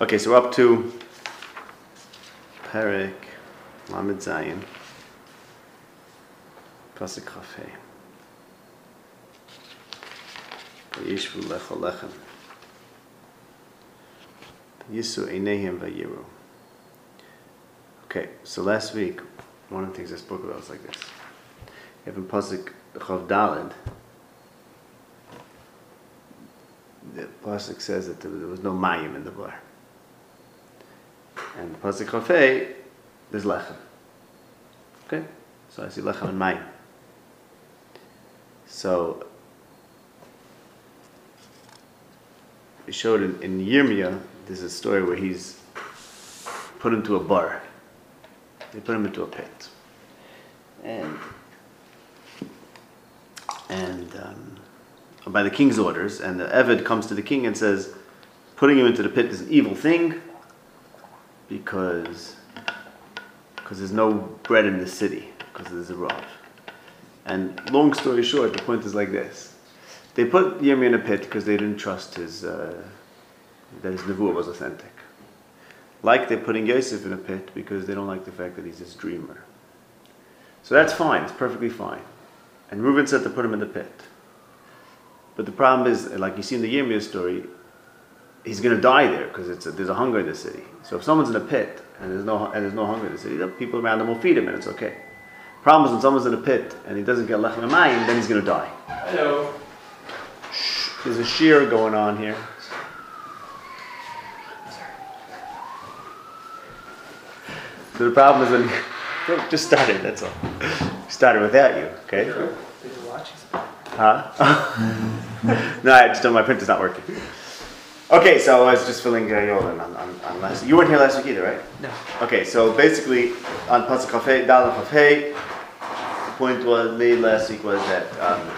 Okay, so up to Perik Lamed Zayin, Pasuk Chafei. Vayishvu lecha. Yisu einehim vayiru. Okay, so last week, one of the things I spoke about was like this. Have in Pasuk Chav the pasuk says that there was no mayim in the bar, and pasuk chafei there's lechem. Okay, so I see lechem and mayim. So it showed in, in Yirmiyah, there's a story where he's put into a bar. They put him into a pit, and and. Um, by the king's orders, and the Eved comes to the king and says, putting him into the pit is an evil thing because because there's no bread in the city because there's a Rav. And long story short, the point is like this: they put Yirmiyah in a pit because they didn't trust his uh, that his nevuah was authentic. Like they're putting Yosef in a pit because they don't like the fact that he's this dreamer. So that's fine; it's perfectly fine. And Reuben said to put him in the pit. But the problem is, like you see in the Yirmiyah story, he's going to die there because there's a hunger in the city. So if someone's in a pit and there's no and there's no hunger in the city, the people around him will feed him and it's okay. Problem is when someone's in a pit and he doesn't get lechem mayim, then he's going to die. Hello. There's a shear going on here. So the problem is when you just started. That's all. Started without you. Okay. Did you watch? Huh? no, I just don't. My printer's not working. Okay, so I was just filling uh, Yolan on, on, on last. You weren't here last week either, right? No. Okay, so basically on Pasuk Cafe, Dalam Cafe, the point was made last week was that um,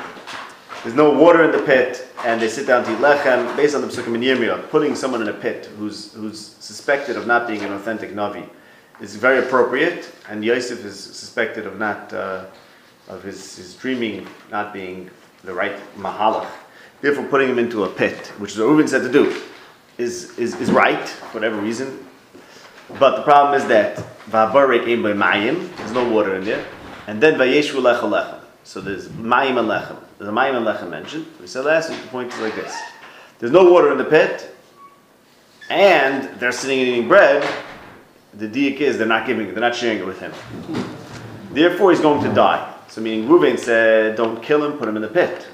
there's no water in the pit, and they sit down to eat lechem based on the Psukim in Yirmiyah. Putting someone in a pit who's who's suspected of not being an authentic navi is very appropriate, and Yosef is suspected of not uh, of his, his dreaming not being the right mahalach. Therefore, putting him into a pit, which is what Reuben said to do, is, is, is right for whatever reason. But the problem is that there's no water in there, and then vayeshu lechem. So there's mayim and lechem. There's a mayim and lechem mentioned. We said last week the point is like this: there's no water in the pit, and they're sitting and eating bread. The diak is they're not giving it, they're not sharing it with him. Therefore, he's going to die. So meaning Reuven said, don't kill him, put him in the pit.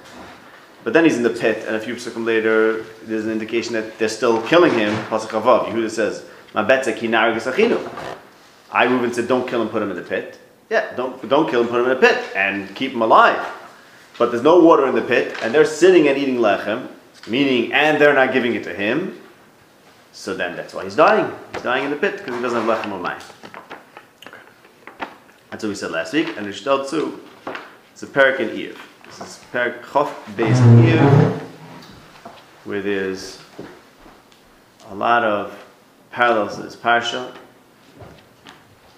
But then he's in the pit, and a few seconds later, there's an indication that they're still killing him. Pasuk Avav, Yehuda says, "Ma betza ki I Reuven said, don't kill him, put him in the pit. Yeah, don't don't kill him, put him in the pit, and keep him alive. But there's no water in the pit, and they're sitting and eating lechem, meaning, and they're not giving it to him. So then that's why he's dying. He's dying in the pit because he doesn't have lechem or mayim. That's what we said last week. And Rishtel too, it's a parak in Iyov. This is Chof based Iyov, where there's a lot of parallels to this parsha,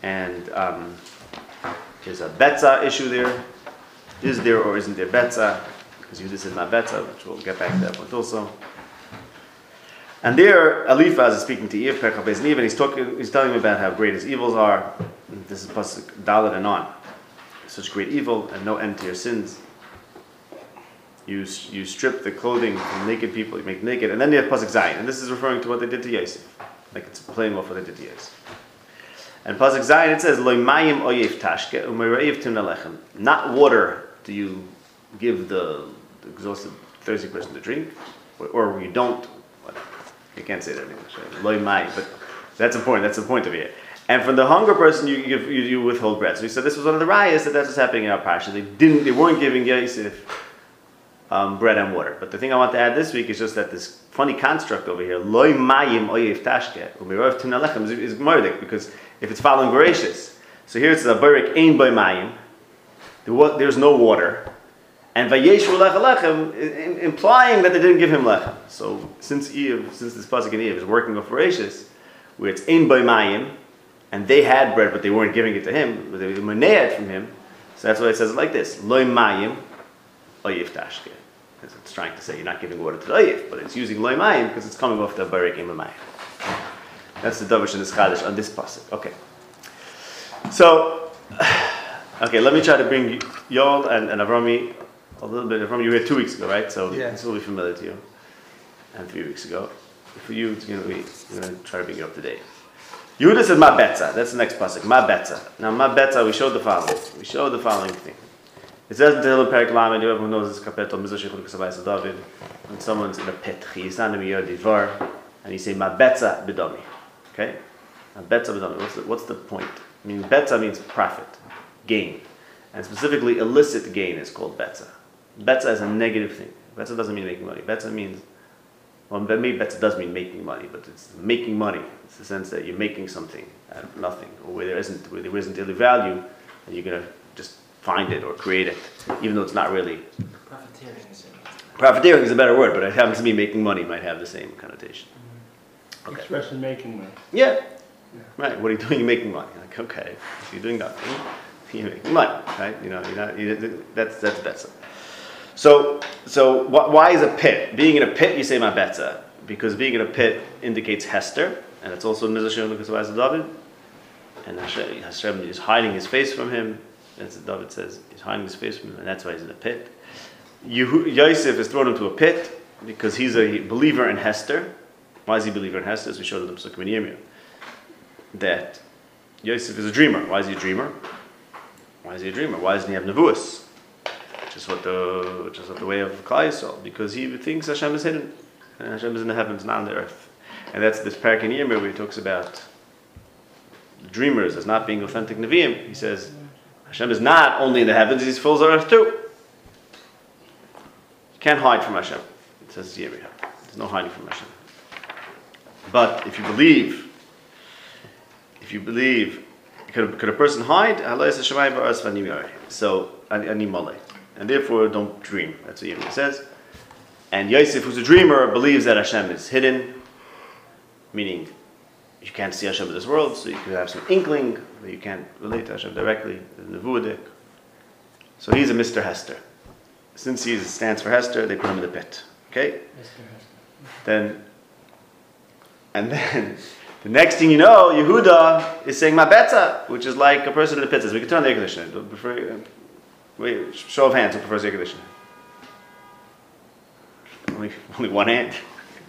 and um, there's a betza issue there. Is there or isn't there betza? Because just said my betza, which we'll get back to that point also. And there, Eliphaz is speaking to Iyov, Perkah Beis Iyov, and he's talking, he's telling him about how great his evils are. This is pasuk Dalit and on. Such great evil and no end to your sins. You, you strip the clothing from naked people, you make naked, and then you have pasuk Zayin, and this is referring to what they did to Yosef, like it's plain what they did to Yosef. And pasuk Zayin it says Loy mayim oyef tashke u'merayev tim Not water do you give the, the exhausted thirsty person to drink, or, or you don't you can't say that in English. Loy but that's important. That's the point of it. And from the hunger person, you, you, you withhold bread. So he said this was one of the riots that that's what's happening in our parsha. They didn't, they weren't giving Yosef um, bread and water. But the thing I want to add this week is just that this funny construct over here, loy mayim oyev tashke umirov tunalechem is, is because if it's following voracious. So here it's a barik ein by mayim. There's no water and vayeshu lechem, implying that they didn't give him lechem. So since Iyov, since this pasuk in Iyov is working with Bereshis, where it's in by mayim, and they had bread but they weren't giving it to him, they were from him. So that's why it says it like this: loy mayim, oyif tashke. It's trying to say you're not giving water to the oyif, but it's using loy mayim because it's coming off the barik in mayim. That's the Davish and the Chadish on this pasuk. Okay. So, okay, let me try to bring Yol and, and Avrami a little bit. Avrami, you were here two weeks ago, right? So Yeah. this will be familiar to you. And three weeks ago. For you, it's going to be, we're going to try to bring you up to date. Yehuda said, Ma betza. That's the next pasuk. Ma betza. Now, ma betza, we showed the following. We showed the following thing. It says in Tehillim Perik Lamed, everyone knows this kapitel, Mizrach Shechut Kesavayis David, when someone's in a pit, Chiyisan Miyar Divar, and he say, Ma betza bidami. Okay? Ma betza bidami. What's the, what's the point? I mean, betza means profit, gain. And specifically, illicit gain is called betza. Betza is a negative thing. Betza doesn't mean making money. Betza means well, maybe that does mean making money, but it's making money. It's the sense that you're making something out of nothing, or where there isn't, where there isn't any value, and you're gonna just find it or create it, even though it's not really. Profiteering is? Profiteering is a better word, but it happens to be making money might have the same connotation. Mm-hmm. Okay. Expression making money. Yeah. Right. What are you doing? You're making money. Like, okay, if you're doing nothing. You're making money, right? You know, you're not. You, that's that's betza. So so wh- why is a pit? Being in a pit, you say my betza because being in a pit indicates Hester, and it's also Mizrashim because of David. And Hashem, Hashem is hiding his face from him. As David says, he's hiding his face from him, and that's why he's in a pit. Yosef is thrown into a pit because he's a believer in Hester. Why is he a believer in Hester? As we showed in the Pesach in that Yosef is a dreamer. Why is he a dreamer? Why is he a dreamer? Why doesn't he have nevuas? Which is what the which is what the way of Klal because he thinks Hashem is hidden, and Hashem is in the heavens, not on the earth. And that's this parak in Yirmiyah where he talks about dreamers as not being authentic neviim. He says Hashem is not only in the heavens; He fills the earth too. You can't hide from Hashem. It says Yirmiyah. There's no hiding from Hashem. But if you believe if you believe, could, could a person hide? So. And therefore, don't dream. That's what Yirmiyah says. And Yosef, who's a dreamer, believes that Hashem is hidden, meaning you can't see Hashem in this world, so you could have some inkling, but you can't relate to Hashem directly. The Nevuadik. So he's a Mr. Hester. Since he stands for Hester, they put him in the pit. Okay? Mr. Hester. Then, and then, the next thing you know, Yehuda is saying Mabetza, which is like a person in the pit says, we can turn on the air conditioner. Prefer, uh, wait, show of hands, who prefers the air conditioner? Only, only one hand.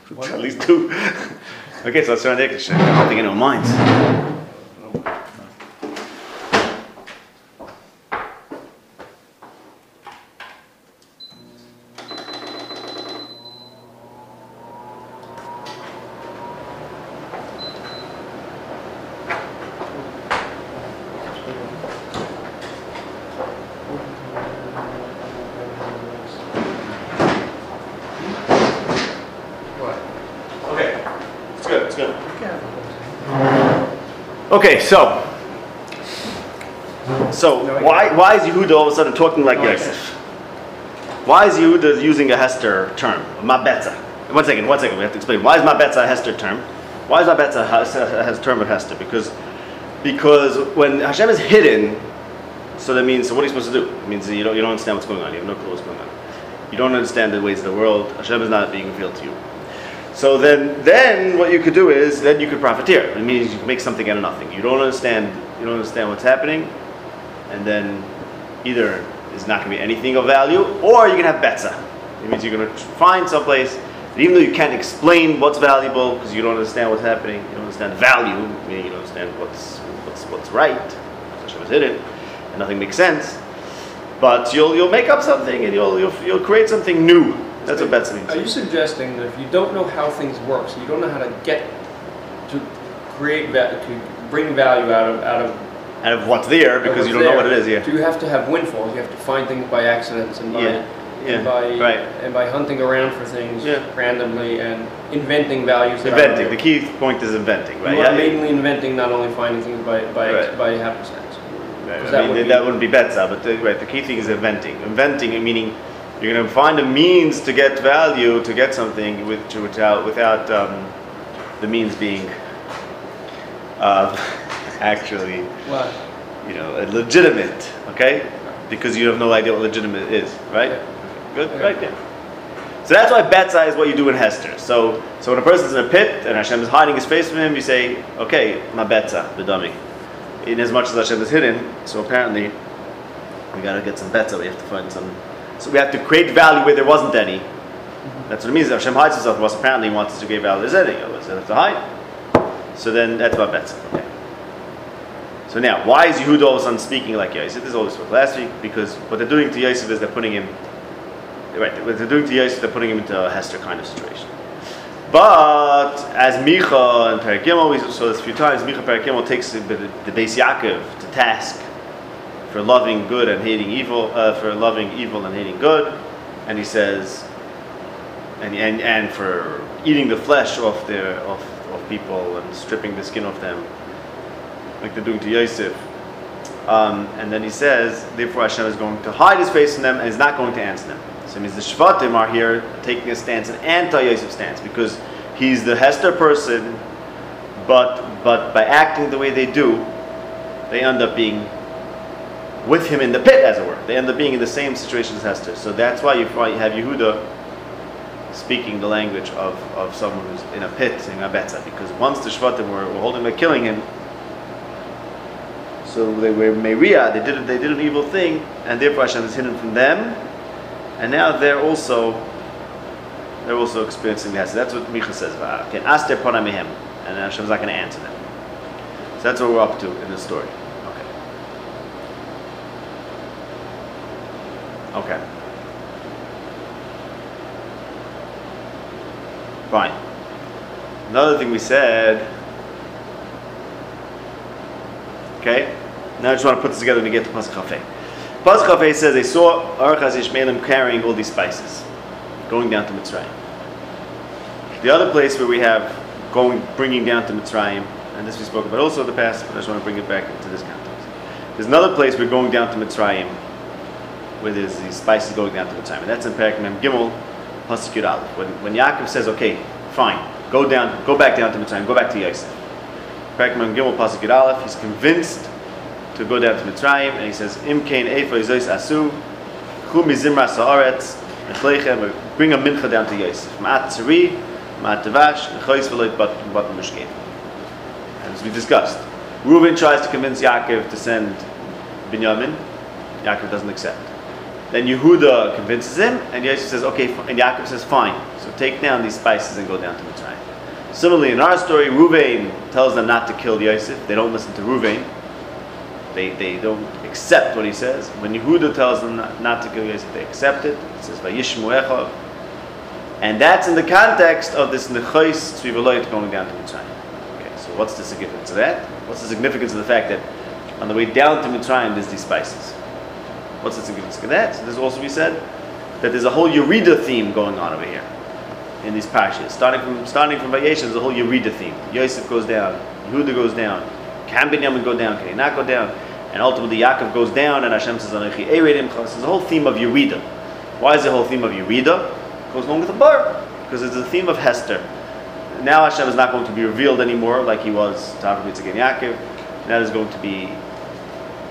At least two. Okay, so let's on the air conditioner. I don't think anyone minds. Okay, so, so why, why is Yehuda all of a sudden talking like Yosef? Why is Yehuda using a Hester term, Mabetza? One second, one second, we have to explain. Why is Mabetza a Hester term? Why is Mabetza a has term of Hester? Because, because when Hashem is hidden, so that means, so what are you supposed to do? It means you don't, you don't understand what's going on, you have no clue what's going on. You don't understand the ways of the world, Hashem is not being revealed to you. So then, then what you could do is then you could profiteer. It means you make something out of nothing. You don't understand. You don't understand what's happening, and then either there's not going to be anything of value, or you can have betza. It means you're going to find someplace that even though you can't explain what's valuable because you don't understand what's happening, you don't understand value, meaning you don't understand what's what's what's right. Hashem hidden, and nothing makes sense. But you'll you'll make up something, and you'll you'll, you'll create something new. That's what betza means. Are you suggesting that if you don't know how things work, so you don't know how to get to create va- to bring value out of out of out of what's there because what's you don't know what it is. Yeah. Do you have to have windfalls? You have to find things by accidents and by Yeah, yeah, and by right. and by hunting around for things Yeah. randomly and inventing values. that Inventing. The key point is inventing, right? Yeah. mainly inventing, not only finding things by by Right. by happenstance. Right. I that mean, would that be- wouldn't be betza, but the, right, the key thing is inventing. Inventing, meaning you're going to find a means to get value, to get something with, without, without um, the means being uh, actually, What? you know, legitimate, okay? Because you have no idea what legitimate is, right? Good, Okay. right, yeah. So that's why Betzah is what you do in Hester. So, so when a person's in a pit and Hashem is hiding his face from him, you say, okay, my Betzah, the dummy. In as much as Hashem is hidden, so apparently we gotta get some Betzah, we have to find some. So we have to create value where there wasn't any. That's what it means. Hashem hides himself, well, apparently he wants us to create value there's any, otherwise have to hide. So then that's about Betzah. Okay. So now, why is Yehuda all of a sudden speaking like Yosef? This is all we spoke last week, because what they're doing to Yosef is they're putting him Right, what they're doing to Yosef, they're putting him into a Hester kind of situation. But as Micha and Perikimel, we saw this a few times, Micha Perikimel takes the, the, the Yaakov to task for loving good and hating evil, uh, for loving evil and hating good, and he says, and, and, and for eating the flesh off their of, of people and stripping the skin off them, like they're doing to Yosef. Um, and then he says, therefore Hashem is going to hide his face from them and is not going to answer them. So it means the Shvatim are here taking a stance, an anti-Yosef stance, because he's the Hester person, but but by acting the way they do, they end up being with him in the pit, as it were. They end up being in the same situation as Hester. So that's why you have Yehuda speaking the language of, of someone who's in a pit, saying Abetza, because once the Shvatim were, were holding him, killing him, so they were Meria, they did, they did an evil thing, and therefore Hashem is hidden from them, and now they're also they're also experiencing the That's what Micha says. okay, ask their mehem, and Hashem's not going to answer them. So that's what we're up to in this story. Okay. Fine. Another thing we said. Okay. Now I just want to put this together we get to Pasuk Chafei. Pasuk says they saw Archaz Ishmaelim carrying all these spices, going down to Mitzrayim. The other place where we have going, bringing down to Mitzrayim, and this we spoke about also in the past, but I just want to bring it back into this context. There's another place we're going down to Mitzrayim, where there's these spices going down to Mitzrayim, and that's in Perak Mem Gimel, Pasuk Aleph. When, when Yaakov says, okay, fine, go down, go back down to Mitzrayim, go back to Yosef. Perak Mem Gimel, Pasuk Aleph, he's convinced to go down to Mitzrayim, and he says, Im kain eifo izois asu, chu mizimra sa'aretz, bring a mincha down to Yosef. Ma'at tzari, ma'at tavash, nechois v'loit bat mishkein. As we discussed, Reuben tries to convince Yaakov to send Binyamin. Yaakov doesn't accept. Then Yehuda convinces him, and Yosef says, okay, and Yaakov says, fine. So take down these spices and go down to Mitzrayim. Similarly, in our story, Reuben tells them not to kill Yosef. They don't listen to Reuben. They, they don't accept what he says. When Yehuda tells them not, not to kill Yosef, they accept it. It says, Vayishmu Echav. And that's in the context of this Nechois Tzviveloit going down to Mitzrayim. Okay, so what's the significance of that? What's the significance of the fact that on the way down to Mitzrayim there's these spices? What's the significance of that? So there's also we said that there's a whole Yerida theme going on over here in these parshas. Starting from starting from Vayesha, there's a whole Yerida theme. Yosef goes down, Yehuda goes down, can Binyamin go down? Can not go down? And ultimately Yaakov goes down and Hashem says, Anachi Eredim There's a whole theme of Yerida. Why is the whole theme of Yerida? It goes along with the bar. Because it's the theme of Hester. Now Hashem is not going to be revealed anymore like he was to Avraham again Yaakov. That is going to be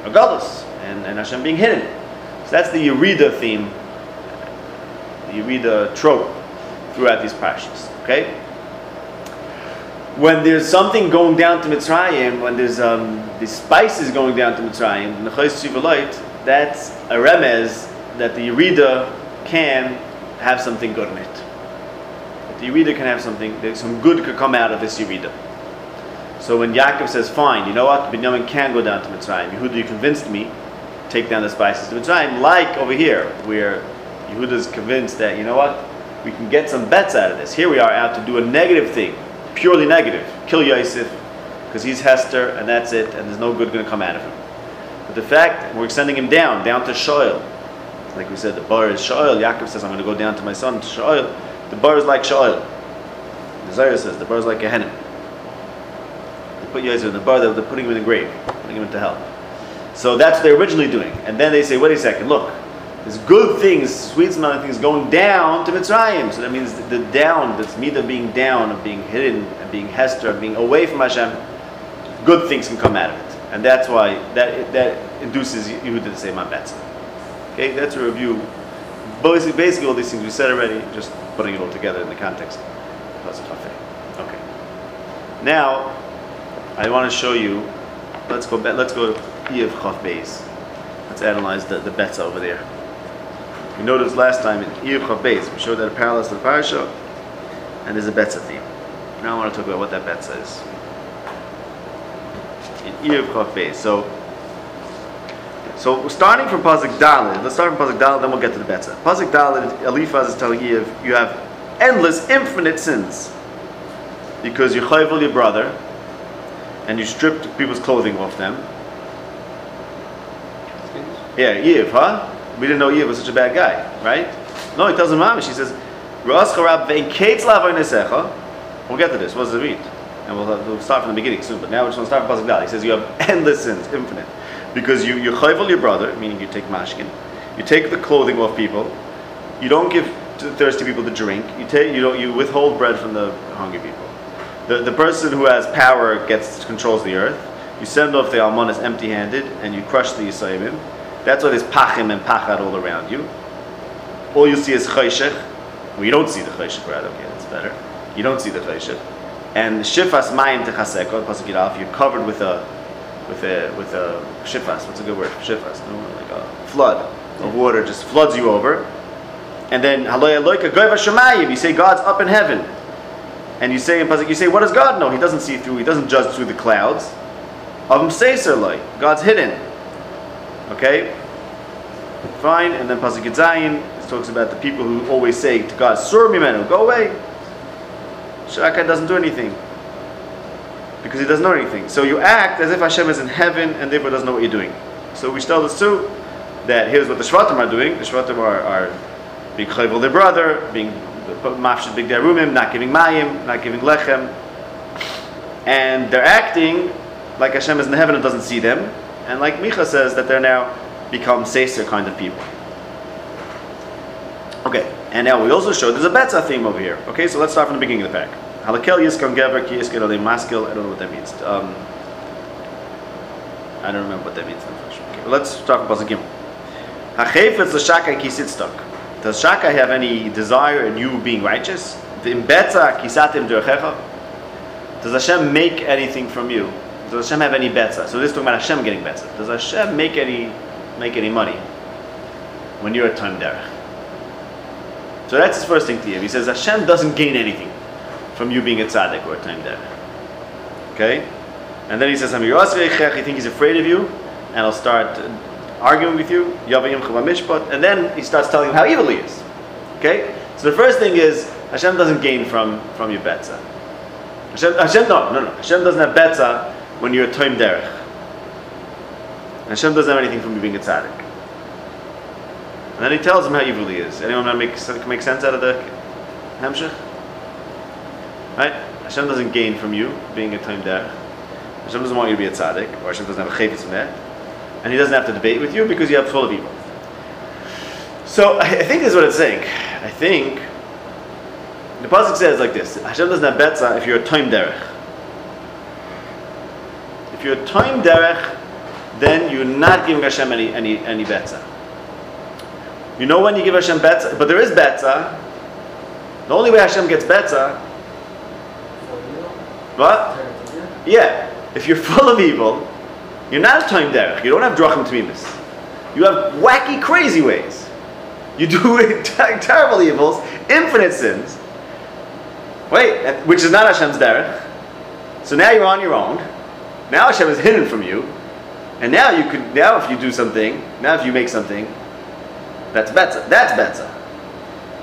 a godless and, and Hashem being hidden. So that's the Yerida theme, the Yerida trope throughout these parashas. Okay? when there's something going down to Mitzrayim, when there's um, the spices going down to Mitzrayim, that's a remez that the Yerida can have something good in it. The Yerida can have something, that some good could come out of this Yerida. So when Yaakov says, fine, you know what, Binyamin can go down to Mitzrayim, Yehuda, you convinced me, take down the spices to Mitzrayim, like over here, where Yehuda is convinced that, you know what, we can get some bets out of this. Here we are out to do a negative thing purely negative. Kill Yosef, because he's Hester, and that's it, and there's no good going to come out of him. But the fact we're sending him down, down to Shoel, like we said, the bar is Shoel. Yaakov says, I'm going to go down to my son, to Shoel. The bar is like Shoel. The Zayah says, the bar is like a Gehenna. They put Yosef in the bar, they're putting him in the grave, putting him into hell. So that's what they're originally doing. And then they say, wait a second, look, there's good things, sweet smelling things going down to Mitzrayim. So that means the, down, this midah being down, of being hidden, and being Hester, being away from Hashem, good things can come out of it. And that's why that that induces you to say my bets. Okay, that's a review basically, basically all these things we said already, just putting it all together in the context. Okay. Now, I want to show you. Let's go. back- Let's go Yev Chaf Beis. Let's analyze the the bets over there. We noticed last time in Yev Chaf Beis, we showed that a parallel to the parasha, and there's a betza theme. Now I want to talk about what that betza is. In Yev Chaf Beis. So. So starting from Pasuk Dalid. Let's start from Pasuk Dalid, then we'll get to the Betza. Pasuk Dalid, Eliphaz is telling you you have endless, infinite sins because you chayvel your brother and you stripped people's clothing off them. Yeah, Yiv, huh? We didn't know Yiv was such a bad guy, right? No, he tells him Mamish. He says, "Ras charab ve'in kates lavonesecha." We'll get to this. What does it mean? And we'll, we'll start from the beginning soon. But now we're just going to start from Pasuk. He says you have endless sins, infinite because you you your brother, meaning you take mashkin, you take the clothing off people, you don't give to thirsty people to drink, you take you don't you withhold bread from the hungry people. The the person who has power gets controls the earth. You send off the almonas empty-handed, and you crush the yisayimim. That's why there's pachim and pachad all around you. All you see is chayshech. Well, don't see the chayshech, rather. Okay, that's better. You don't see the chayshech. And shifas mayim techaseko, pasuk Yudalef, you're covered with a with a with a shifas. What's a good word? Shifas. No, like a flood of water just floods you over. And then. You say God's up in heaven, and you say in pasuk, you say, what does God know? He doesn't see through. He doesn't judge through the clouds. Loy. God's hidden. Okay. Fine. And then pasuk Yitzayin talks about the people who always say to God, "Sur mimenu, go away." Shaka doesn't do anything because he doesn't know anything. So you act as if Hashem is in heaven and therefore doesn't know what you're doing. So we tell this too that here's what the Shvatim are doing. The Shvatim are, are being chayvel their brother, being mafshid big derumim, not giving mayim, not giving lechem, and they're acting like Hashem is in heaven and doesn't see them, and like Micha says that they're now become seser kind of people. Okay, and now we also show there's a betza theme over here. Okay, so let's start from the beginning of the pack. Halakel yiskon gever ki yiskon ale maskil. I don't know what that means. Um, I don't remember what that means. Okay, let's talk about the gimel. Hachefetz l'shaka ki sitztok. Does shaka have any desire in you being righteous? Does Hashem make anything from you? Does Hashem have any betza? So this is talking about Hashem getting betza. Does Hashem make any make any money when you're at time derech? So that's his first thing to you. He says Hashem doesn't gain anything from you being a tzaddik or a time derech. Okay? And then he says, I think he's afraid of you, and I'll start arguing with you. And then he starts telling him how evil he is. Okay? So the first thing is Hashem doesn't gain from, from your betza. Hashem, Hashem, no, no, no. Hashem doesn't have betza when you're a time derech. Hashem doesn't have anything from you being a tzaddik. And then he tells him how evil he is. Anyone want to make, make sense out of the Hamshach? Right? Hashem doesn't gain from you being a time derech. Hashem doesn't want you to be a tzaddik, or Hashem doesn't have a chayvitz that. And he doesn't have to debate with you because you have full of evil. So I think this is what it's saying. I think the pasuk says like this: Hashem doesn't have betza if you're a time derech. If you're time derech, then you're not giving Hashem any any any betza. You know when you give Hashem betza, but there is betza. The only way Hashem gets betza, what? Yeah, if you're full of evil, you're not time derech. You don't have drachim tmimis. You have wacky, crazy ways. You do terrible evils, infinite sins. Wait, which is not Hashem's derech. So now you're on your own. Now Hashem is hidden from you, and now you could. Now if you do something, now if you make something, that's betza. That's betza.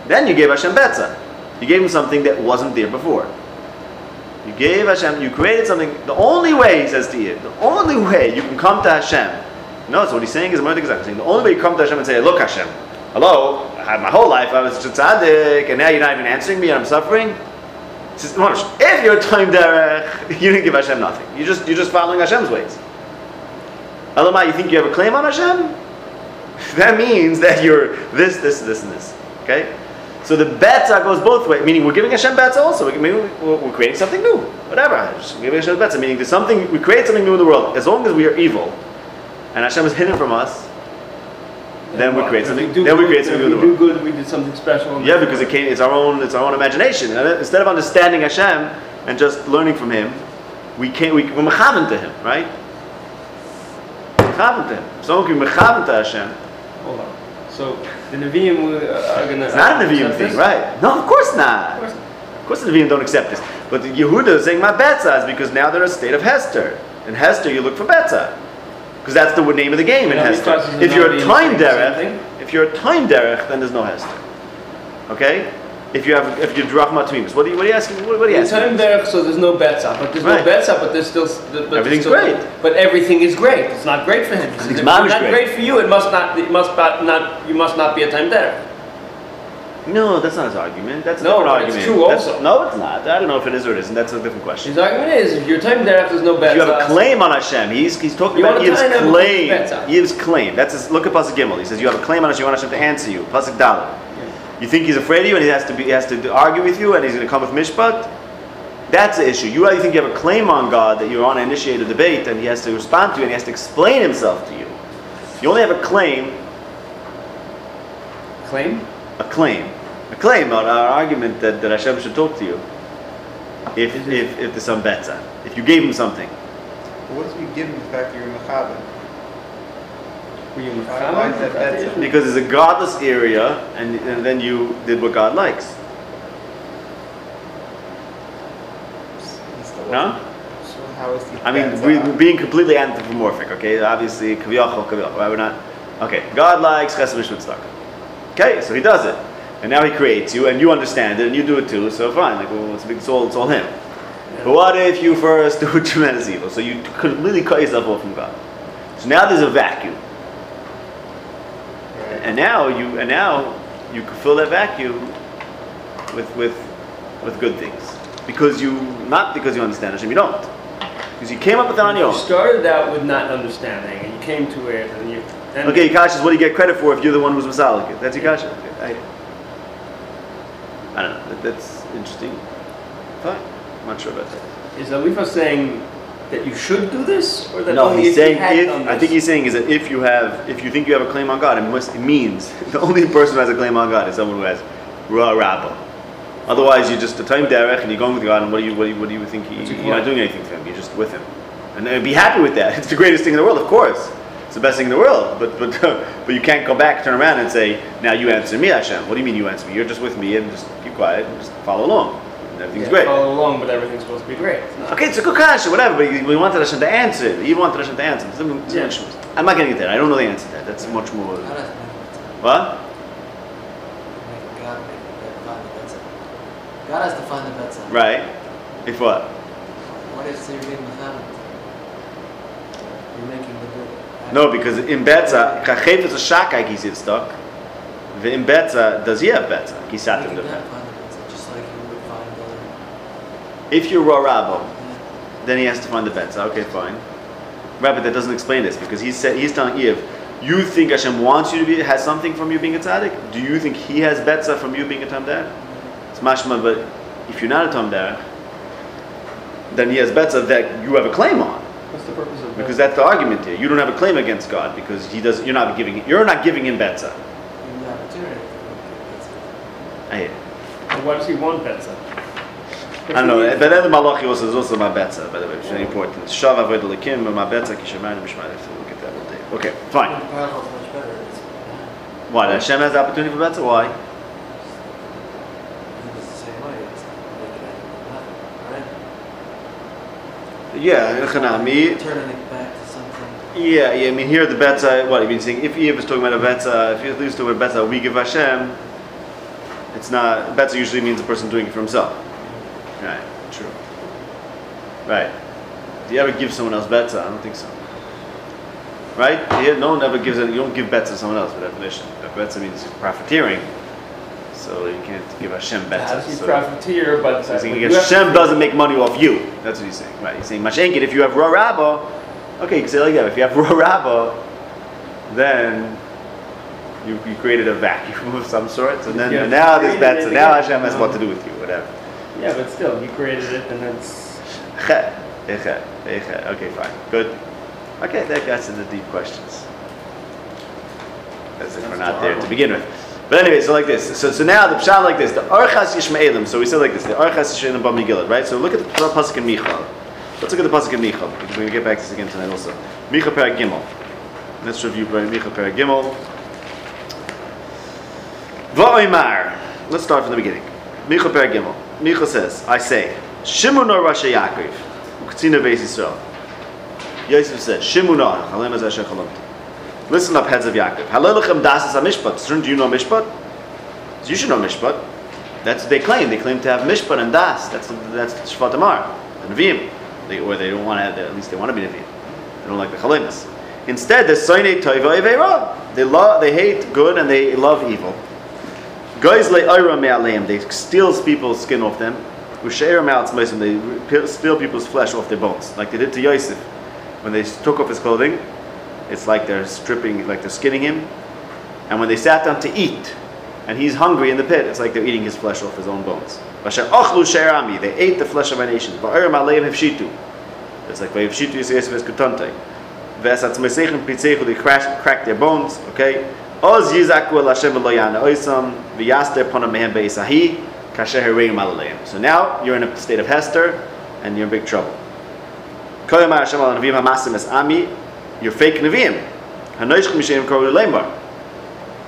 Then you gave Hashem betza. You gave him something that wasn't there before. You gave Hashem, you created something. The only way, he says to you, the only way you can come to Hashem. No, so what he's saying is more saying the only way you come to Hashem and say, Look, Hashem, hello, I had my whole life, I was a tzaddik, and now you're not even answering me and I'm suffering. If you're time derech, uh, you didn't give Hashem nothing. You just you're just following Hashem's ways. Elamai, you think you have a claim on Hashem? That means that you're this, this, this, and this. Okay? So the betza goes both ways, meaning we're giving Hashem betza also. We're, we're creating something new. Whatever. Just giving Hashem betza, meaning there's something, we create something new in the world. As long as we are evil, and Hashem is hidden from us, then we create something. we Then we create something we do good, we did something special. Yeah, because it came, it's our own, it's our own imagination. And instead of understanding Hashem and just learning from Him, we can't, we, we're mechavan to Him, right? Mechavan to Him. Someone can be mechavan to Hashem. Hold on. So the Nevi'im uh, are gonna. It's not a Nevi'im thing, this? right? No, of course not. Of course not. Of course the Nevi'im don't accept this. But the Yehuda is saying my betza is because now they're in a state of Hester. In Hester, you look for betza. Because that's the name of the game in And how many Hester. If you're a time derech, if you're a time derech, then there's no Hester. Okay? If you have, if you're drachma tamimus, what are you, what are you asking? What, what are you It's asking? time there, so there's no betza, but there's Right. no betza, but there's still. But Everything's still- great. But everything is great. It's not great for him. He says, Everything's If mamish it's not great. great for you. It must not. It must not. you must not be a time there. No, that's not his argument. That's a No, different argument. true That's- also. no, it's not. I don't know if it is or it isn't. That's a different question. His argument is, if your time there, there's no. If you have a claim on Hashem, he's, he's talking You about to Yiv's claim. Betzah. Yiv's claim. That's his, look at Pasuk Gimel. He says you have a claim on Hashem. You want Hashem to answer you. Pasuk Dalet. You think he's afraid of you and he has to be, he has to argue with you and he's going to come with mishpat. That's the issue. You really think you have a claim on God that you want to initiate a debate and he has to respond to you and he has to explain himself to you. You only have a claim, claim. a claim, a claim on our argument that, that Hashem should talk to you. If Is it- if if there's some betza, if you gave him something. But what does we give him the fact that you're Mechaber? Were you Why- why is that betza? Because it's a godless area, and, and then you did what God likes. No? So how is the I mean, we, we're being completely anthropomorphic, okay? Obviously, kaviyachol, kaviyachol, right? We're not. Okay, God likes chesed mishpat. Okay, so he does it. And now he creates you, and you understand it, and you do it too, so fine. Like, well, it's, a big, it's, all, it's all him. But what if you first do tremendous evil? So you completely cut yourself off from God. So now there's a vacuum. And now you and now you can fill that vacuum with with with good things because you not because you understand Hashem you don't because you came up with it on your own. You started out with not understanding, and you came to it, and you. And Okay, Yikash is what do you get credit for if you're the one who's masalik? That's Yikash. Okay, I, don't know. That, that's interesting. Fine. I'm not sure about that. Is Alifa saying that you should do this, or that No, only he's if saying you had if done I think he's saying is that if you have if you think you have a claim on God, it must it means the only person who has a claim on God is someone who has ra rabba. Otherwise, you're just a time derech and you're going with God, and what do you what do you, what do you think? He, you're not doing anything to him. You're just with him, and then be happy with that. It's the greatest thing in the world, of course. It's the best thing in the world. But but but you can't go back, turn around, and say, now you answer me, Hashem. What do you mean you answer me? You're just with me, and just keep quiet and just follow along. And everything's Yeah, great. Follow along, but everything's supposed to be great. Okay, it's a good kasha, whatever, but we wanted Hashem to answer it. You wanted Hashem to answer. Some Yeah. I'm not getting into that. I don't know the answer to that. That's much more. What? God make God find the betzah? God has to find the betzah. Right. If what? What if you're being Muhammad? You're making the. No, because in Betza, Chachef is a shakai kisiv stuck. In Betza, does he have Betza? He sat in the God find the betzah, just like you would find the. If you're Rarabo, Yeah. then he has to find the Betza. Okay, fine. Right, but that doesn't explain this because he said he's telling Iyov, you think Hashem wants you to be has something from you being a tzaddik? Do you think he has Betza from you being a tamdar? It's mashma, but if you're not a tamdar, then he has Betza that you have a claim on. What's the purpose of Because that's the argument here. You don't have a claim against God because he does. You're not giving. You're not giving him betza. The opportunity to go get betzah. I hear. that? Why does he want Betza? I don't know. But then the malachi also is also my betza. By the way, it's very important. Shav avoid lekim, my betza kishamayim mishmayim. So we'll get that one day. Okay, fine. The parallel is much better. It's, Why? Hashem has the opportunity for betza. Why? he was the same way. It's like nothing. Yeah, Chanami. Turning it back to something. Yeah, yeah. I mean, here the betza. Uh, what you mean saying? If Iyov is talking about a betza, uh, if he is talking about betza, uh, we give Hashem. It's not betza. Usually means a person doing it for himself. Right. True. Right. Do you ever give someone else betza? I don't think so. Right? Yeah, no one ever gives it. You don't give betza to someone else by definition. Betza means profiteering. So you can't give Hashem betza. You So- profiteer, but he's saying Hashem doesn't make money off you. That's what he's saying. Right. He's saying Mashenkin, if you have Ra Rabba, okay, you can say it like that. If you have Ra Rabba, then you, you created a vacuum of some sort. And then Yeah, now there's betza. it Now. Hashem has what to do with you. Whatever. Yeah, but still, you created it, and it's. Chet, echet, echet. Okay, fine. Good. Okay, that gets into deep questions. as if we're not there to begin with. But anyway, so like this. So, so now the pshat like this. The Archas Yishmaelim. So we said like this. The Archas Yishmaelim Bam Megillah, right? So look at the pasuk in Micha. Let's look at the pasuk in Micha because we're gonna get back to this again tonight also. Micha Perek Gimel. Let's review Micha Perek Gimel. Va'oimar. Let's start from the beginning. Micha Perek Gimel. Micha says, I say, Shimunah Rasha Yaakov, Uktzina Beis Yisrael. Yosef said, Shimunah, Halem Azeh Shechalom. Listen up, heads of Yaakov. Halalechem dasas mishpat. Do you know mishpat? You should know mishpat. That's what they claim. They claim to have mishpat and das. That's that's Shvat Amar, the Nevi'im. They, or they don't want to at least they want to be Nevi'im. They don't like the Chalemas. Instead, they're Soine Toiva. They love, they hate good and they love evil. Guys Ira Me'aleim, they steals people's skin off them. Usheir Me'atz Moisim, they steal people's flesh off their bones, like they did to Yosef. When they took off his clothing, it's like they're stripping, like they're skinning him. And when they sat down to eat, and he's hungry in the pit, it's like they're eating his flesh off his own bones. They ate the flesh of my nation. It's like they cracked, cracked their bones. Okay. Oz yizaku el Hashem lo yana oisam v'yaster ponam mehem beisahi kasher hereim alalayim. So now you're in a state of Hester, and you're in big trouble. Koyam Hashem al Navim hamasim es ami you're fake Nevi'im.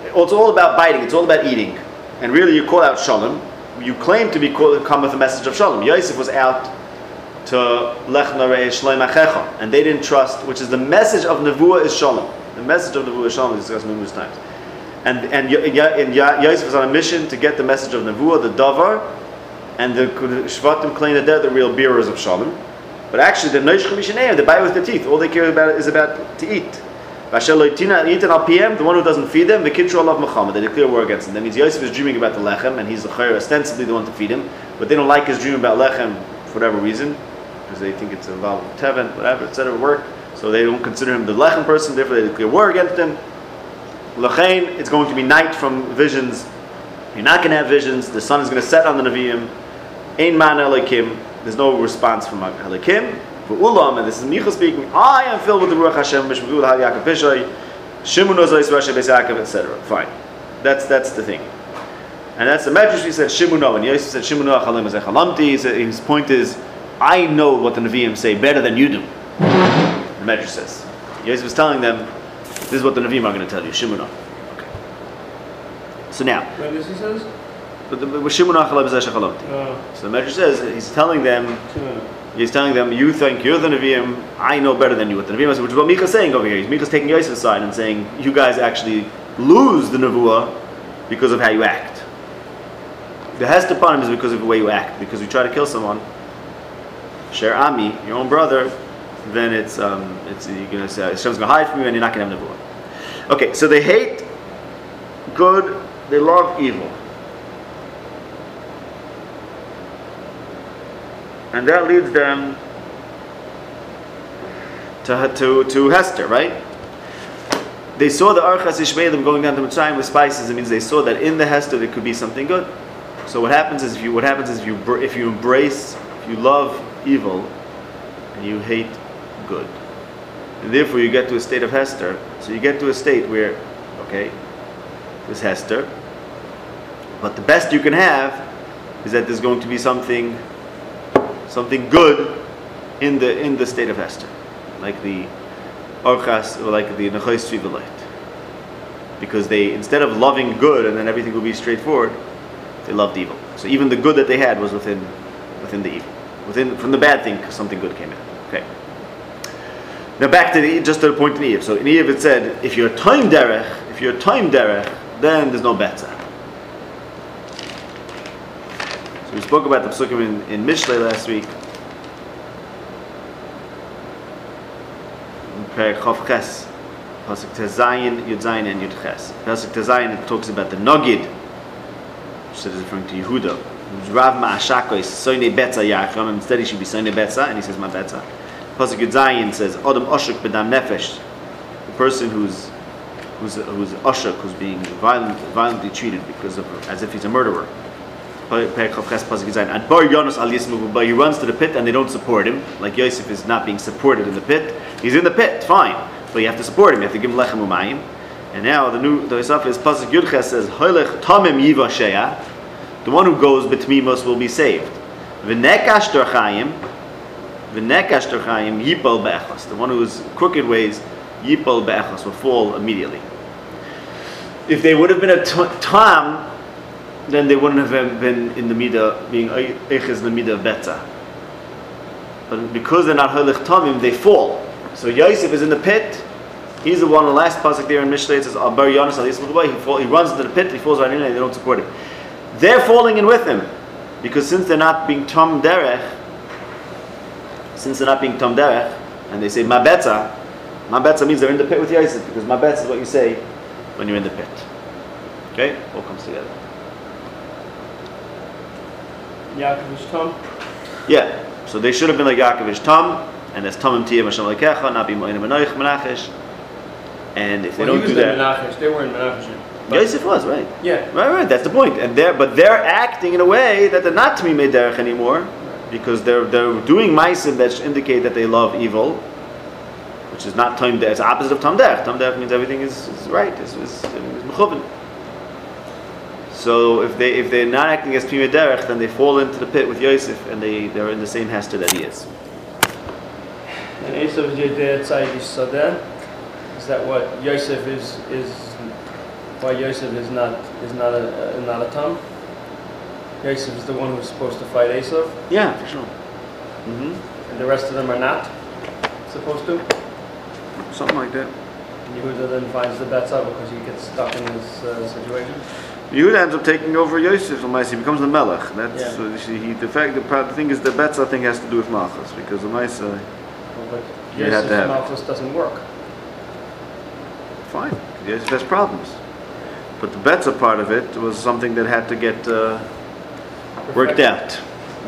It's all about biting, it's all about eating. And really, you call out Shalom. You claim to be called, come with a message of Shalom. Yosef was out to Lech Narei Shloim Achecha, and they didn't trust, which is the message of Nevuah is Shalom. The message of Nevuah is Shalom is discussed numerous times. And, and, and Yosef was on a mission to get the message of Nevuah, the Davar, and the Shvatim claim that they're the real bearers of Shalom. But actually, the Noish Chamishaneim, they buy with their teeth. All they care about is about to eat. The one who doesn't feed them, Allah Muhammad, they declare war against him. That means Yosef is dreaming about the lechem, and he's the ostensibly the one to feed him, but they don't like his dream about lechem for whatever reason, because they think it's involved with Tevin, whatever, etc. work. So they don't consider him the lechem person, therefore they declare war against him. Lachain, it's going to be night from visions. You're not going to have visions. The sun is going to set on the Nevi'im. Ein man elikim. There's no response from Halikim. Ulam, and this is Micha speaking, I am filled with the Ruach Hashem, Mishmagul Hal Yaakov Pishay, Shimun Ozais Rasha Beis Yaakov, etc. Fine. That's, that's the thing. And that's the Medrash, he said Shimuno, and Yosef said Shimuno Achalim Azechalamti. His point is, I know what the Nevi'im say better than you do. The Medrash says. Yosef was telling them, this is what the Nevi'im are going to tell you, Shimuno. Okay. So now. What does he says? But the Shimon Achalab Oh, So the Medrash says he's telling them. He's telling them, you think you're the Nevi'im, I know better than you what the Nevi'im is, which is what Mika's saying over here. Mika's taking Yosef's side and saying, you guys actually lose the Nevuah because of how you act. The Hester Panim is because of the way you act, because you try to kill someone, share Ami, your own brother, then it's, um, it's you're to say, Hashem's to hide from you and you're not to have Nevuah. Okay, so they hate good, they love evil. And that leads them to, to, to Hester, right? They saw the Archas Ishmaelim going down to Mitzrayim with spices. It means they saw that in the Hester there could be something good. So what happens is if you what happens is if you if you embrace, if you love evil, and you hate good, and therefore you get to a state of Hester. So you get to a state where, okay, there's Hester, but the best you can have is that there's going to be something something good in the in the state of Hester, like the Orchas or like the Nechos Tzivilayt. Because they instead of loving good and then everything will be straightforward, they loved evil. So even the good that they had was within within the evil. Within from the bad thing, something good came in. Okay. Now back to the just to the point in Iyov. So in Iyov it said, if you're time derech, if you're time derech, then there's no betzah. So we spoke about the psukim in, in last week. Perek Chav Ches, Pasuk Tezayin, Yud Zayin, and Yud Ches. Pasuk talks about the Nogid, which is referring to Yehuda. Rav Ma'ashako is Soine Betza Yachram, instead he should be Soine Betza, and he says Ma Betza. Pasuk Yud Zayin says Odom Oshuk Bedam Nefesh, the person who's who's who's Oshuk, who's being violent, violently treated because of as if he's a murderer. And Bar Yonos al Yismu he runs to the pit and they don't support him. Like Yosef is not being supported in the pit. He's in the pit, fine. But you have to support him, you have to give him lechem umayim. And now the new the Isaf is Pasuk Yudches says Hoilech Tamim Yiva Sheya. The one who goes betmimos will be saved. V'nekash Torchaim. V'nekash Torchaim Yipol Be'echos. The one who's crooked ways Yipol Be'echos will fall immediately. If they would have been a tam, then they wouldn't have been in the midah being eiches the midah betza. But because they're not holich tamim, they fall. So Yosef is in the pit. He's the one. The last pasuk there in Mishlei says, "Abar Yonas al Yisrael." He fall, He runs into the pit. He falls right in, and they don't support him. They're falling in with him because since they're not being tom derech, since they're not being tom derech, and they say mabetza, mabetza means they're in the pit with Yosef because mabetza is what you say when you're in the pit. Okay, all comes together. Yaakov is Tom. Yeah, so they should have been like Yaakovish Tom, and that's Tomim Tiyah Hashem Lekecha, not be Moinim Menoich Menachesh. And if they Well, he don't was do in that, Menachem. They were in Menachem. Yosef was right, Yeah. right, right. That's the point. And they're but they're acting in a way that they're not Tamimei Derech anymore, because they're they're doing ma'asim that indicate that they love evil, which is not Tom Derech. It's opposite of Tom Derech. Tom Derech means everything is, is right. Is is, is mechuven. So if they if they're not acting as Tamimei Derech, then they fall into the pit with Yosef, and they they're in the same hester that he is. And Esav is Yedei Yisodeh. Is that what Yosef is is why Yosef is not is not a uh, not a Tom? Yosef is the one who's supposed to fight Esav, Yeah, for sure. hmm and the rest of them are not supposed to. Something like that. And Yehuda then finds the Betzah because he gets stuck in this uh, situation. Yehuda ends up taking over Yosef from He becomes the Melech. That's Yeah. uh, he, the fact. The, the thing is, the Betza thing has to do with Malchus because the Maisa. Well, But You had Yosef's to have- Malchus doesn't work. Fine, Yosef has problems, but the Betza part of it was something that had to get uh, worked out. So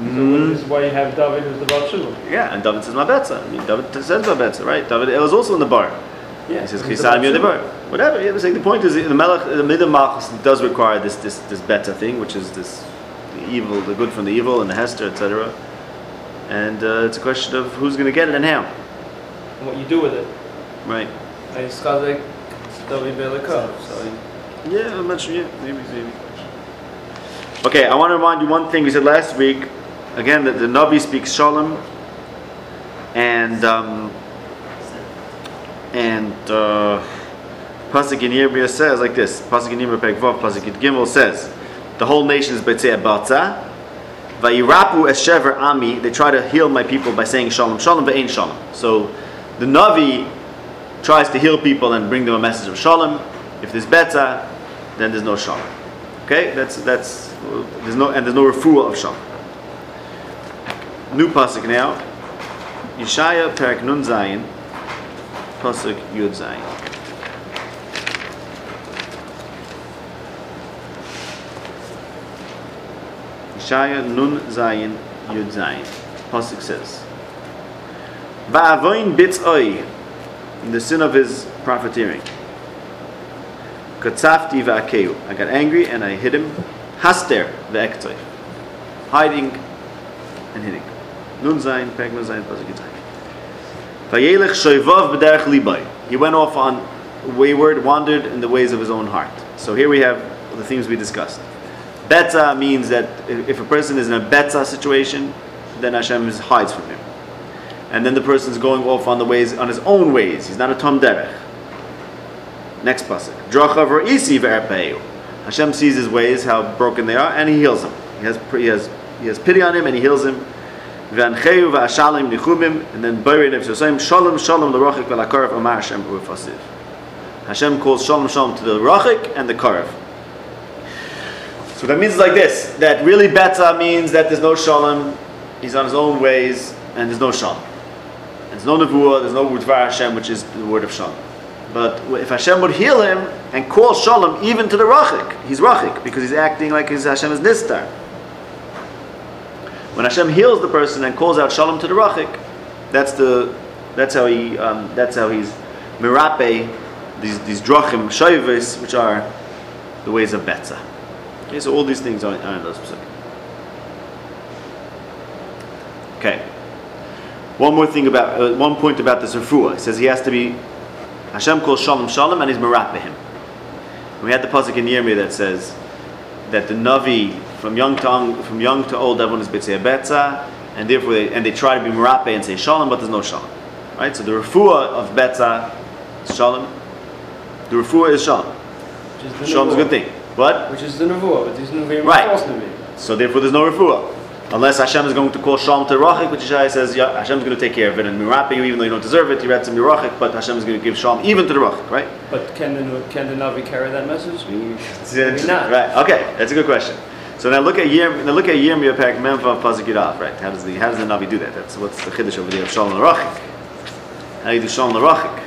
Mhm. this is why you have David who's the Baal Yeah, and David says my Betza. I mean, David says my Betza, right? David it was also in the bar. Yeah. He says he's Chisam Baal Yod Shuvah. Whatever. Yeah, saying the point is the Melech, the Midah Malchus does require this this this Betza thing, which is this the evil, the good from the evil, and the Hester, etc. And uh, it's a question of who's going to get it and how. And what you do with it. Right. And it's Chazek, David Belikov. So Yeah, I'm not sure. Yeah, maybe, maybe. Okay, I want to remind you one thing we said last week. Again, that the Navi speaks Shalom, and um, and uh, Pasuk in Yirmiyah says like this. Pasuk in Yirmiyah Perek Vav, Pasuk in Gimel says, the whole nation is Betzei Batza. Vayirapu eshever ami. They try to heal my people by saying Shalom, Shalom, ve'ein Shalom. So the Navi tries to heal people and bring them a message of Shalom. If there's Betza, then there's no Shalom. Okay, that's that's there's no and there's no refuah of Shalom. New pasuk now. Yeshaya Perak Nun Zayin, pasuk Yud Zayin. Yeshaya Nun Zayin Yud Zayin. Pasuk says, Va'avoin bitzoi, in the sin of his profiteering. Katzafti va'akeu. I got angry and I hit him. Haster ve'ektoy. Hiding and hitting. Nun Zayin, Peg Nun Zayin, Pasuk Yud Zayin. He went off on wayward, wandered in the ways of his own heart. So here we have the things we discussed. Betza means that if a person is in a betza situation, then Hashem hides from him. And then the person is going off on the ways on his own ways. He's not a tom derech. Next pasuk. Hashem sees his ways, how broken they are, and he heals him. He has he has he has pity on him and he heals him. V'ancheu v'ashalim nichumim, and then Bayri Nev Yosayim, Shalom Shalom l'rochik v'lakarav amar Hashem u'fasiv. Hashem calls Shalom Shalom to the rochik and the karav. So that means like this: that really beta means that there's no shalom, he's on his own ways, and there's no shalom. There's no nevuah, there's no udvar Hashem, which is the word of shalom. But if Hashem would heal him and call shalom even to the rachik, he's rachik because he's acting like Hashem is nistar. When Hashem heals the person and calls out shalom to the rachik, that's the that's how he um, that's how he's mirape these these drachim shayvis, which are the ways of betza. Okay, so all these things are, are in those psukim. Okay. One more thing about uh, one point about this refuah. It says he has to be Hashem calls shalom shalom and he's merape him. We had the pasuk in Yirmiyah that says that the navi from young to from young to old, everyone is bitzei betza, and therefore they, and they try to be merape and say shalom, but there's no shalom, right? So the refuah of betza is shalom. The refuah is shalom. Which is the Shalom is a good thing. What? Which is the nevuah, but these nevuah Right. are false. So therefore, there's no refuah. Unless Hashem is going to call Shalom to Rachik, which Yeshaya says yeah, Hashem is going to take care of it and mirape you, even though you don't deserve it. You read some Rachik, but Hashem is going to give Shalom even to the Rachik, right? But can the can the navi carry that message? Maybe not. Right. Okay, that's a good question. So now look at Yirm. Now look at Yirmiyah Parak Memvav Pasuk Yudaf. Right? How does the how does the Navi do that? That's what's the chiddush over there of Shalom Rachik. How do you do Shalom Rachik?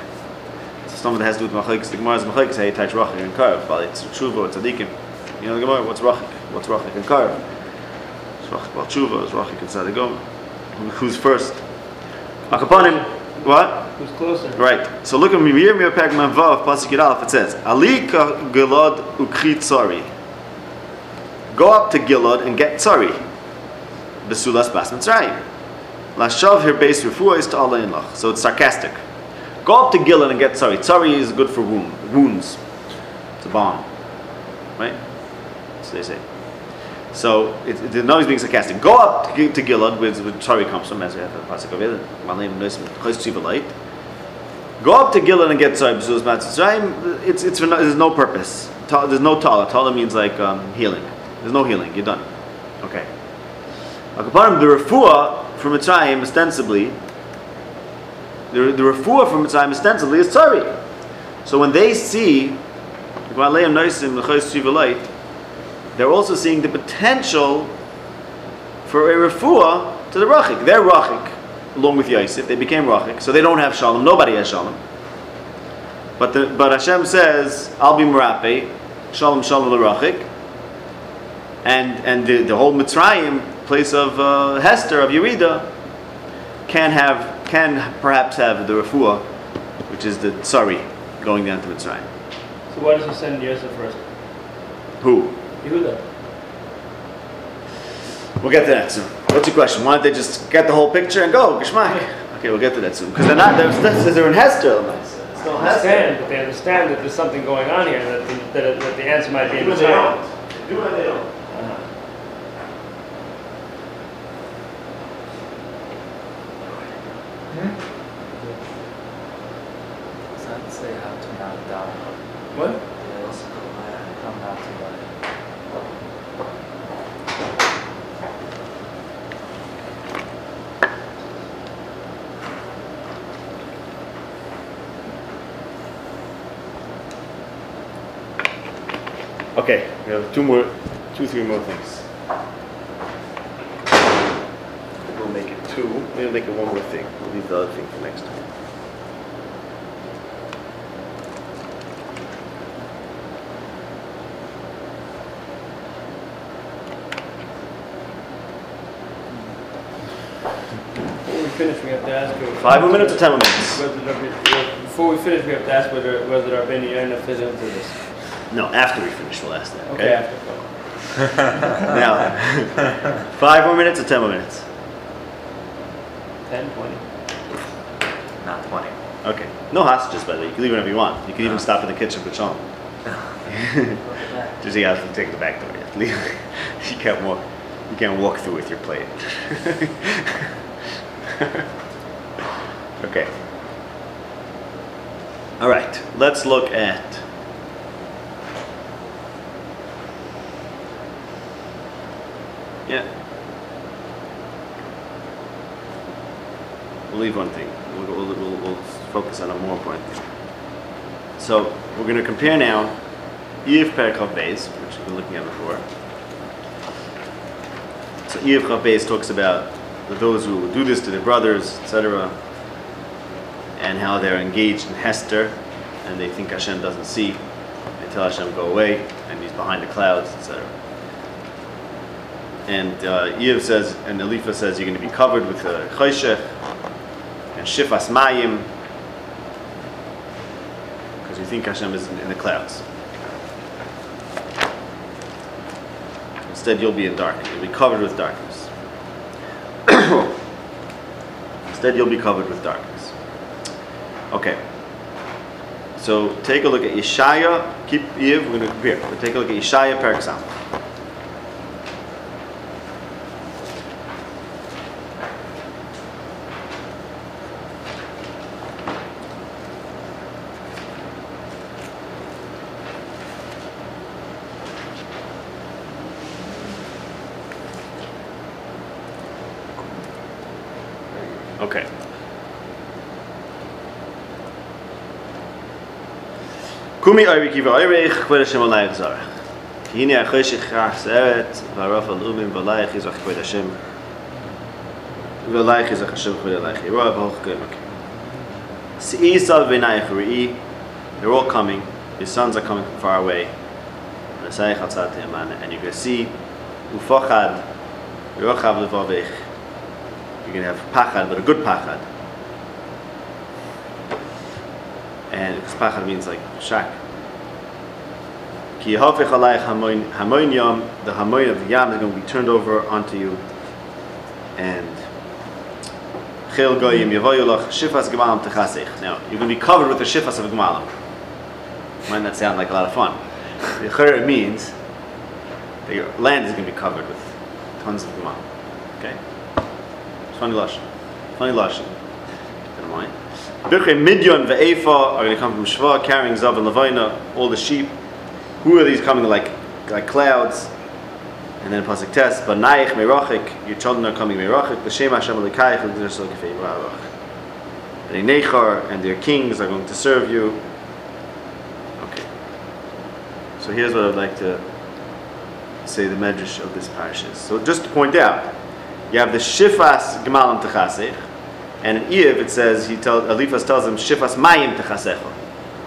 It's something that has to do with Machlekes. The Gemara's Machlekes how you touch Rachik and Karv. But it's Tshuva or Tzadikim. You know the Gemara. What's Rachik? What's Rachik and Karv? It's Rachik Bal Tshuva. It's Rachik and Tzadikov. Who- Who's first? Akapanim. What? Who's closer? Right. So look at Yirmiyah Parak Memvav Pasuk Yudaf. It says Alika Gilad Ukri Tzari. Go up to Gilad and get Tzari. Besulas Bas Mitzrayim. Lashav her base refuah is to Allah in lach. So it's sarcastic. Go up to Gilad and get Tzari. Tzari is good for wound, wounds. It's a bomb. Right? So they say. So it, it, the noise being sarcastic. Go up to, to Gilad, where, where Tzari comes from, as we have the pasuk Tzivalait. Go up to Gilad and get Tzari. It's it's for there's no purpose. There's no tala. Tala means like um, healing. There's no healing. You're done. Okay. Akaparim, the refuah from Mitzrayim ostensibly, the, the refuah from Mitzrayim ostensibly is tzari. So when they see, they're also seeing the potential for a refuah to the rachik. They're rachik, along with Yosef. They became rachik, so they don't have shalom. Nobody has shalom. But the, but Hashem says, "I'll be merape, shalom shalom the l'rachik." And and the, the whole Mitzrayim place of uh, Hester of Yerida can have can perhaps have the refuah, which is the sorry going down to Mitzrayim. So why does he send Yosef first? Who? Yehuda. We'll get to that soon. What's your question? Why don't they just get the whole picture and go? Geshmak. Okay, we'll get to that soon because they're not. They're, they're, they're in Hester. It's still Hester. understand, but they understand that there's something going on here, that the, that, that the answer might be in the child. Do what they don't. Uh-huh. Does that say how to not die? What? They also go by how not to die. Okay, we have two more, two, three more things. We'll make it two. We'll make it one more thing. We'll leave the other thing for next time. Before we finish, we have to ask. her- Five more minutes or ten more minutes? Before we finish, we have to ask whether, whether Rabbeinu any fit into this. No, after we finish, the last ask that. Okay, Okay. after. now, five more minutes or ten more minutes? 10, 20. Not 20. Okay. No hostages, by the way. You can leave whenever you want. You can even stop in the kitchen for Shalom. Look. Just you have to take the back door. You leave. You can't walk. You can't walk through with your plate. okay. All right. Let's look at. Yeah. We'll leave one thing. We'll, we'll, we'll, focus on a more important thing. So we're going to compare now Iyov Perikov Beis, which we've been looking at before. So Chav Beis talks about those who do this to their brothers, etc., and how they're engaged in Hester, and they think Hashem doesn't see. They tell Hashem go away, and he's behind the clouds, etc. And uh, Iyov says, and Elifa says, you're going to be covered with a choshech and shifas mayim, because you think Hashem is in, the clouds. Instead, you'll be in darkness. You'll be covered with darkness. Instead, you'll be covered with darkness. Okay. So take a look at Yeshaya. Keep Yiv. We're going to compare. We'll take a look at Yeshaya Perksam. Okay. Kumi Ayri Kiva Ayrech, Kved Hashem Alayach Zarech. Ki Hine HaChoshech Chas Eret, V'Araf Al-Umim V'Alayach Yizach Kved Hashem. V'Alayach Yizach Hashem Kved Alayach Yirah V'Hoch Kemek. Se'isa V'Nayach Re'i, they're all coming, his sons are coming from far away. And you're going to see Ufachad, Yerochav Levavech. You're going to have Pachad, but a good Pachad. and pachad means like shack. Ki hamoin the hamoin of the yam is going to be turned over onto you, and chil goyim yevoyu lach shifas gemalim techasich. Now you're going to be covered with the shifas of gemalim. Might not sound like a lot of fun. The means that your land is going to be covered with tons of gemalim. Okay, it's funny lashon. Funny lashon. In mind. Birchei Midyon ve'efa are going to come from Shva, carrying Zav and Levina, all the sheep. Who are these coming like like clouds? And then pasuk test, but naich merachik, your children are coming merachik. L'shem Hashem alikayich kefei barach. And Nechar and their kings are going to serve you. Okay. So here's what I'd like to say the medrash of this parasha. So just to point out, you have the shifas gemalim techasich, and in Iyov, it says, he tells, Eliphaz tells him, Shifas mayim techasecha.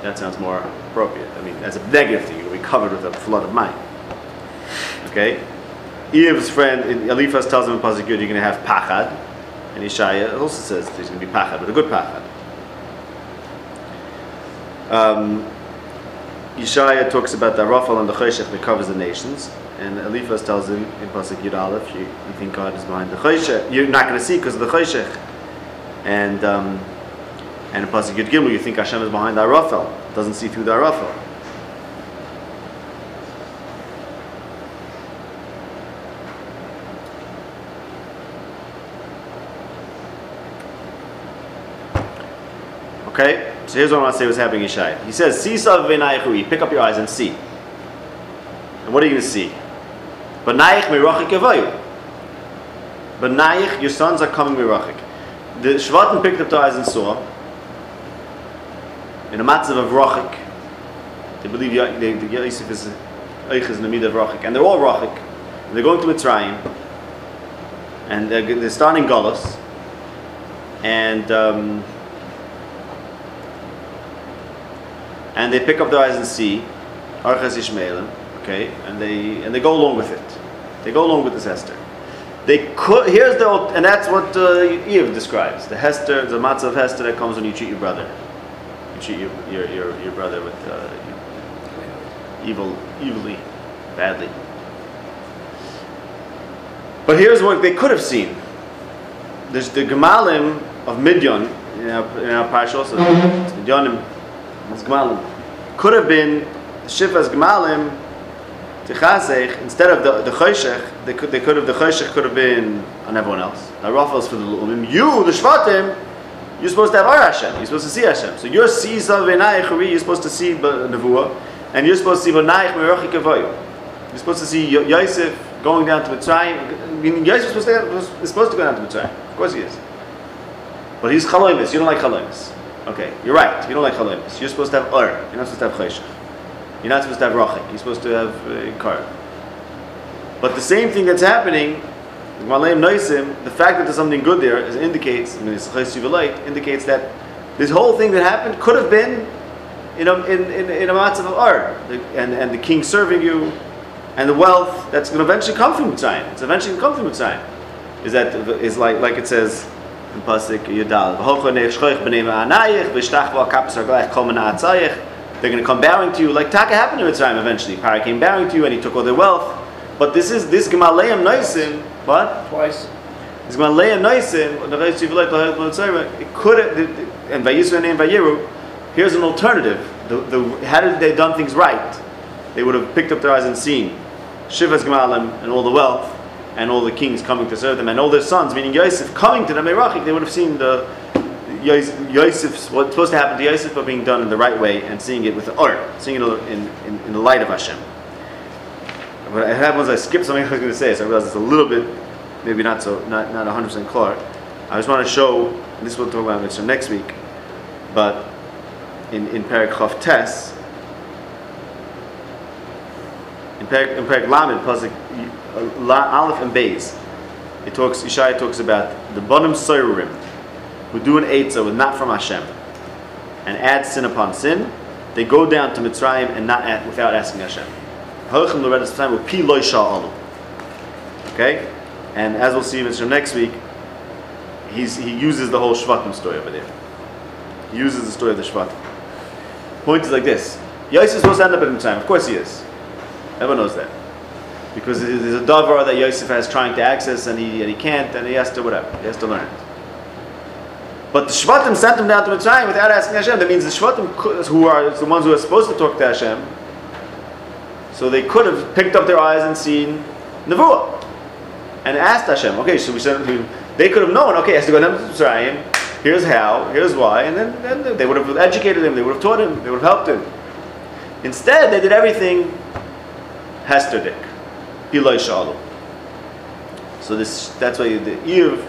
That sounds more appropriate. I mean, that's a negative thing. Be covered with a flood of mayim. Okay? Iyov's friend, Eliphaz tells him in Pasuk you're going to have pachad. And Ishaya also says there's going to be pachad, but a good pachad. Um, Yeshaya talks about the Rafal and the Choshech that covers the nations. And Eliphaz tells him in Pasuk Yud Aleph, you, you think God is behind the Choshech. You're not going to see because of the Choshech. And um, and in Pasuk Yud Gimel, you think Hashem is behind the Arafel, doesn't see through the Arafel. Okay, so here's what I want to say what's happening in Shai. He says, Sisa v'nayichui, pick up your eyes and see. And what are you going to see? B'nayich mirachik evayu. B'nayich, your sons are coming mirachik. The Shvatim picked up their eyes and saw, in a matzav of rachik, they believe Yo- they, the Yosef is Eich is in the middle of rachik, and they're all rachik. And they're going to Mitzrayim, and they're, they're starting Golos, and um, and they pick up their eyes and see Archas Ishmaelim, okay, and they and they go along with it. They go along with this Hester. They could. Here's the and that's what uh, Iyov describes. The Hester, the matzah of Hester that comes when you treat your brother. You treat your your your, your brother with uh, evil, evilly, badly. But here's what they could have seen. There's the Gemalim of Midian in our, in our parsha. It's Midyanim, Gemalim. Could have been Shifas Gemalim Tichasech, instead of the, the Choshech, they could, they could have, the Choshech could have been on everyone else. Now, Raphael's for the Lu'umim. You, the Shvatim, you're supposed to have Ar Hashem. You're supposed to see Hashem. So you're V'nayich Uri, you're supposed to see Nevuah, and you're supposed to see V'nayich Merachik Avoyu. You're supposed to see Yosef going down to Mitzrayim. I mean, Yosef to, is supposed to go down to Mitzrayim. Of course he is. But he's Chaloimis. You don't like Chaloimis. Okay, you're right. You don't like Chaloimis. You're supposed to have Ur. You're not supposed to have Choshech. You're not supposed to have rachik. You're supposed to have uh, kar. But the same thing that's happening, the fact that there's something good there is indicates, I mean, indicates that this whole thing that happened could have been in a, in, in, in a of ar, and, and the king serving you, and the wealth that's going to eventually come from Mitzrayim. It's eventually going to come from Mitzrayim. Is that is like like it says in pasuk Yudal. "V'hocho ne'eshchoich b'nei ma'anayich v'shtach v'akapes hargleich kol mena'atzayich." They're going to come bowing to you, like Taka happened to Mitzrayim eventually. Paro came bowing to you, and he took all their wealth. But this is this Gemaleim Noisim, what? Twice. This Gemaleim Noisim, the Reis Yivaleit, the Mitzrayim, it could have, and Vayisra and Vayiru, here's an alternative. the, the, had they done things right, they would have picked up their eyes and seen Shivas Gemalim and all the wealth and all the kings coming to serve them and all their sons, meaning Yosef, coming to them, Merachik, they would have seen the Yos- Yosef's, what's supposed to happen to Yosef, but being done in the right way and seeing it with the or, seeing it in, in, in the light of Hashem. What happened was I skipped something I was going to say, so I realized it's a little bit, maybe not so, not, not 100% clear. I just want to show, this we'll talk about this next week, but in, in Perak Chav Tes, in Perak, in Lamed, Pasuk La- Aleph and Beis, it talks, Yeshaya talks about the bottom Soirim, who do an Eitzah with not from Hashem, and add sin upon sin, they go down to Mitzrayim and not at, without asking Hashem. Okay? And as we'll see in Mitzrayim next week, he's, he uses the whole Shvatim story over there. He uses the story of the Shvatim. Point is like this. Yosef is supposed to end up in Mitzrayim. Of course he is. Everyone knows that. Because there's a davar that Yosef has trying to access and he, and he can't and he has to whatever. He has to learn it. But the Shvatim sent him down to Mitzrayim without asking Hashem. That means the Shvatim, who are the ones who are supposed to talk to Hashem, so they could have picked up their eyes and seen Nevuah and asked Hashem. Okay, so we sent him. They could have known. Okay, has to go down to Mitzrayim. Here's how. Here's why. And then, then they would have educated him. They would have taught him. They would have helped him. Instead, they did everything Hesterdik. Piloi Shalom. So this that's why the Iyov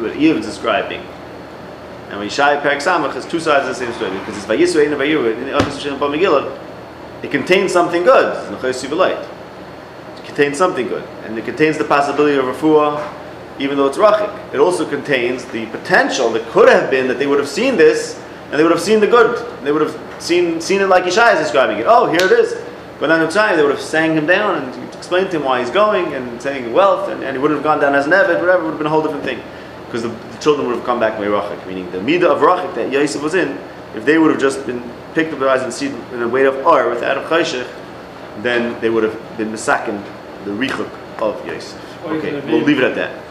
what Iyov is describing. And when Yishai Perak Samach has two sides of the same story because it's Vayisu Ein Vayiru in the Ochus Shem Megillah, it contains something good. It contains something good, and it contains the possibility of refuah, even though it's rachik. It also contains the potential that could have been that they would have seen this and they would have seen the good. They would have seen seen it like Yishai is describing it. Oh, here it is. But on the time, they would have sang him down and explained to him why he's going and saying wealth, and, and he wouldn't have gone down as an Evid, whatever, it would have been a whole different thing. Because the, the children would have come back Meirachik, meaning the Midah of Rachik that Yosef was in, if they would have just been picked up their eyes and seen in a way of Or without a Chayshich, then they would have been Misakin, the Richuk of Yosef. Okay, we'll leave it at that.